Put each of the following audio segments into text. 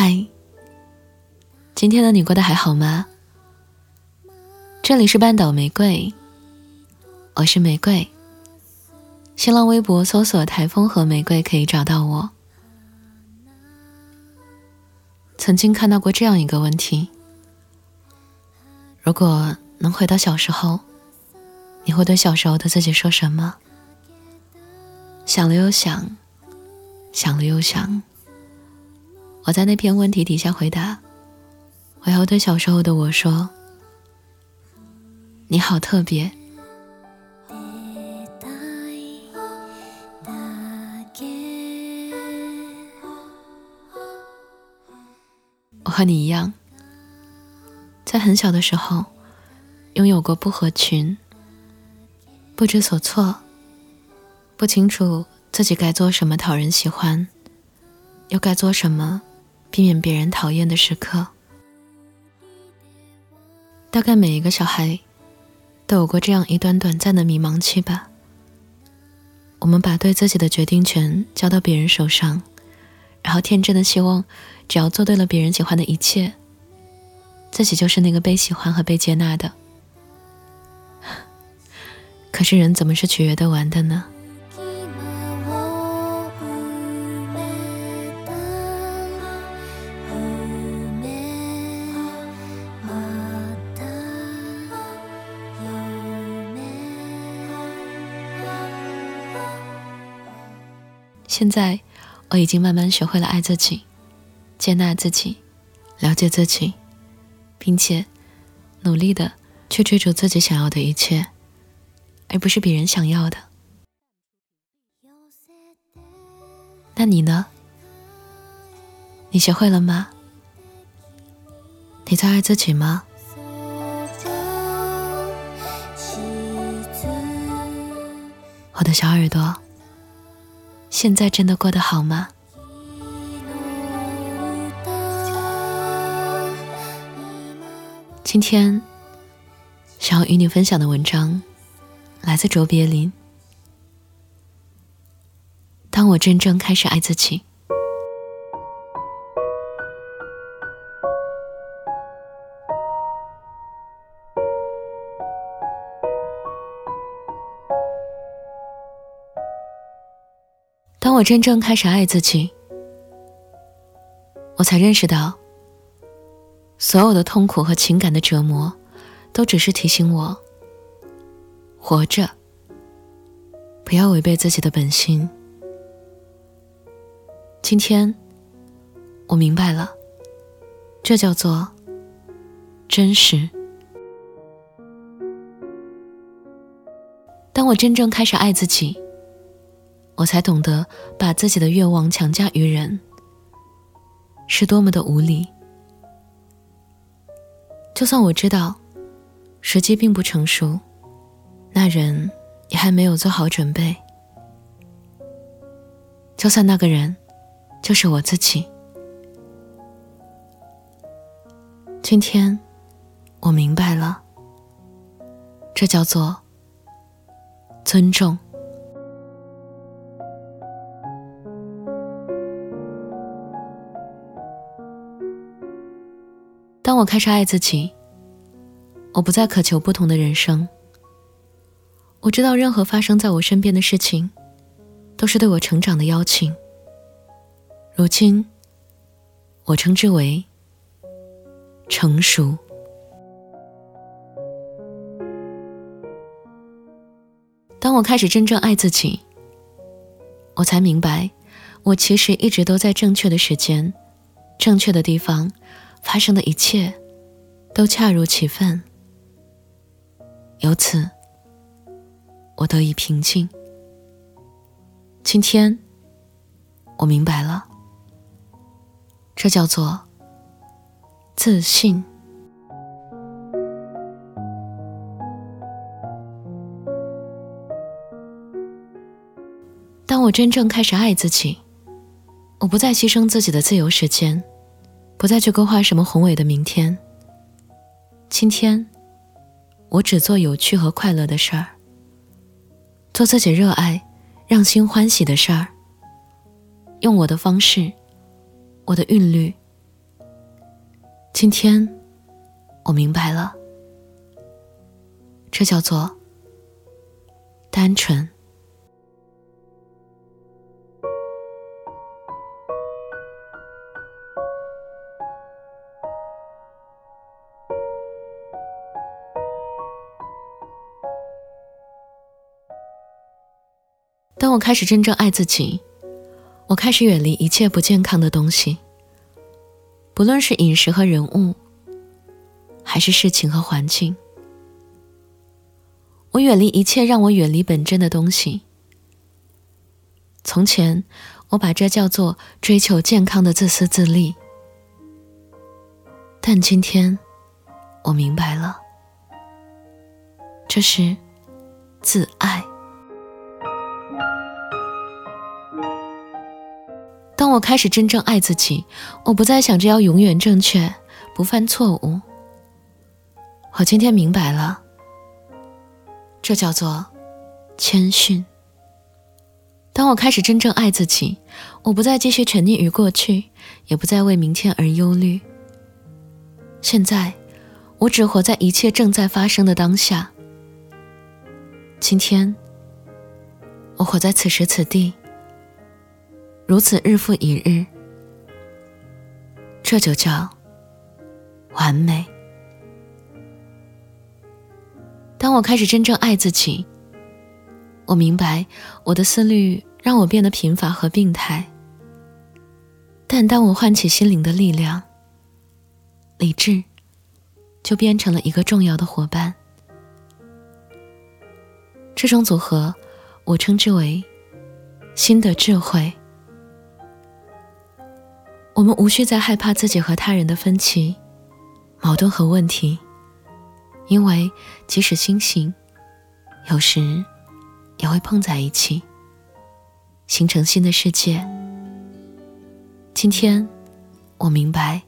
嗨，今天的你过得还好吗？这里是半岛玫瑰，我是玫瑰。新浪微博搜索“台风和玫瑰”可以找到我。曾经看到过这样一个问题：如果能回到小时候，你会对小时候的自己说什么？想了又想，想了又想。我在那篇问题底下回答：“我要对小时候的我说，你好特别。”我和你一样，在很小的时候，拥有过不合群、不知所措、不清楚自己该做什么讨人喜欢，又该做什么。避免别人讨厌的时刻，大概每一个小孩都有过这样一段短暂的迷茫期吧。我们把对自己的决定权交到别人手上，然后天真的希望，只要做对了别人喜欢的一切，自己就是那个被喜欢和被接纳的。可是人怎么是取悦得完的呢？现在，我已经慢慢学会了爱自己，接纳自己，了解自己，并且努力的去追逐自己想要的一切，而不是别人想要的。那你呢？你学会了吗？你在爱自己吗？我的小耳朵。现在真的过得好吗？今天想要与你分享的文章来自卓别林。当我真正开始爱自己。我真正开始爱自己，我才认识到，所有的痛苦和情感的折磨，都只是提醒我，活着，不要违背自己的本心。今天，我明白了，这叫做真实。当我真正开始爱自己。我才懂得把自己的愿望强加于人，是多么的无理。就算我知道时机并不成熟，那人也还没有做好准备。就算那个人就是我自己，今天我明白了，这叫做尊重。当我开始爱自己，我不再渴求不同的人生。我知道，任何发生在我身边的事情，都是对我成长的邀请。如今，我称之为成熟。当我开始真正爱自己，我才明白，我其实一直都在正确的时间、正确的地方。发生的一切都恰如其分，由此我得以平静。今天我明白了，这叫做自信。当我真正开始爱自己，我不再牺牲自己的自由时间。不再去勾画什么宏伟的明天。今天，我只做有趣和快乐的事儿，做自己热爱、让心欢喜的事儿，用我的方式、我的韵律今天，我明白了，这叫做单纯。当我开始真正爱自己，我开始远离一切不健康的东西，不论是饮食和人物，还是事情和环境。我远离一切让我远离本真的东西。从前，我把这叫做追求健康的自私自利，但今天，我明白了，这是自爱。我开始真正爱自己，我不再想着要永远正确，不犯错误。我今天明白了，这叫做谦逊。当我开始真正爱自己，我不再继续沉溺于过去，也不再为明天而忧虑。现在，我只活在一切正在发生的当下。今天，我活在此时此地。如此日复一日，这就叫完美。当我开始真正爱自己，我明白我的思虑让我变得贫乏和病态。但当我唤起心灵的力量，理智就变成了一个重要的伙伴。这种组合，我称之为新的智慧。我们无需再害怕自己和他人的分歧、矛盾和问题，因为即使星星有时也会碰在一起，形成新的世界。今天，我明白，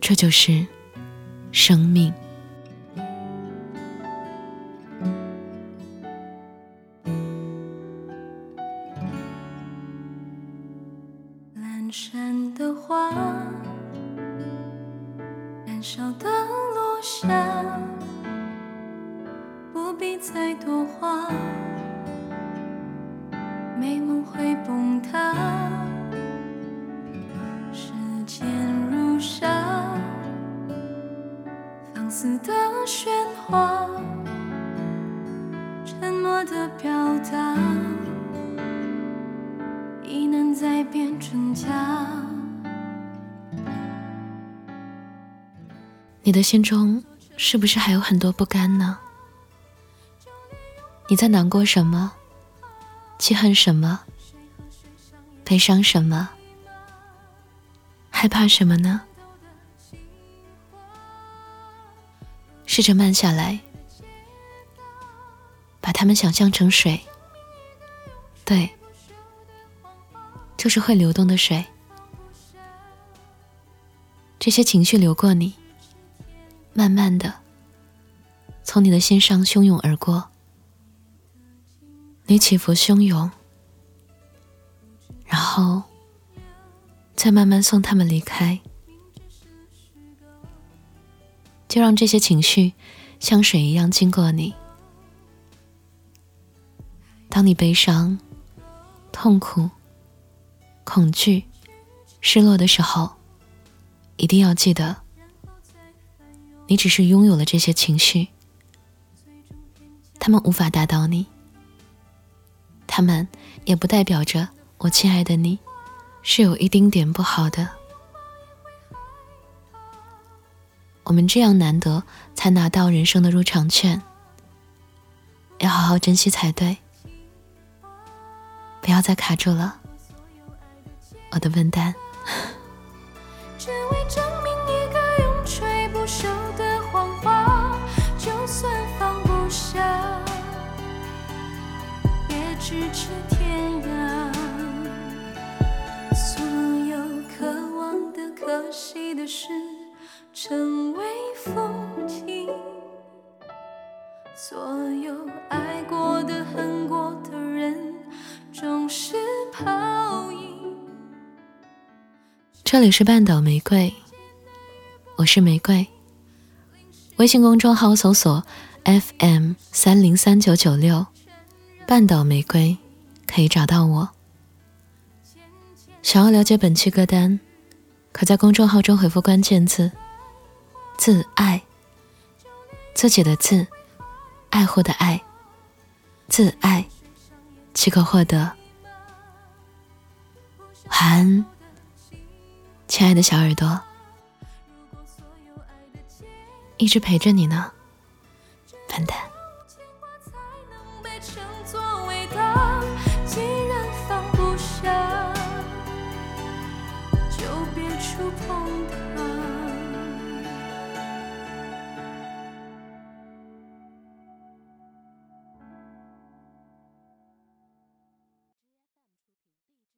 这就是生命。的话，燃烧的落下，不必再多话，美梦会崩塌。时间如沙，放肆的喧哗，沉默的表达，已难再变真假。你的心中是不是还有很多不甘呢？你在难过什么？记恨什么？悲伤什么？害怕什么呢？试着慢下来，把它们想象成水，对，就是会流动的水。这些情绪流过你，慢慢的从你的心上汹涌而过。你起伏汹涌，然后再慢慢送他们离开，就让这些情绪像水一样经过你。当你悲伤、痛苦、恐惧、失落的时候，一定要记得，你只是拥有了这些情绪，他们无法打倒你。他们也不代表着我亲爱的你是有一丁点不好的。我们这样难得才拿到人生的入场券，要好好珍惜才对。不要再卡住了，我的笨蛋。这里是半岛玫瑰，我是玫瑰。微信公众号搜索 FM 三零三九九六，半岛玫瑰，可以找到我。想要了解本期歌单，可在公众号中回复关键字“自爱”，自己的自，爱护的爱，自爱，即可获得。晚安，亲爱的小耳朵。一直陪着你呢，笨蛋。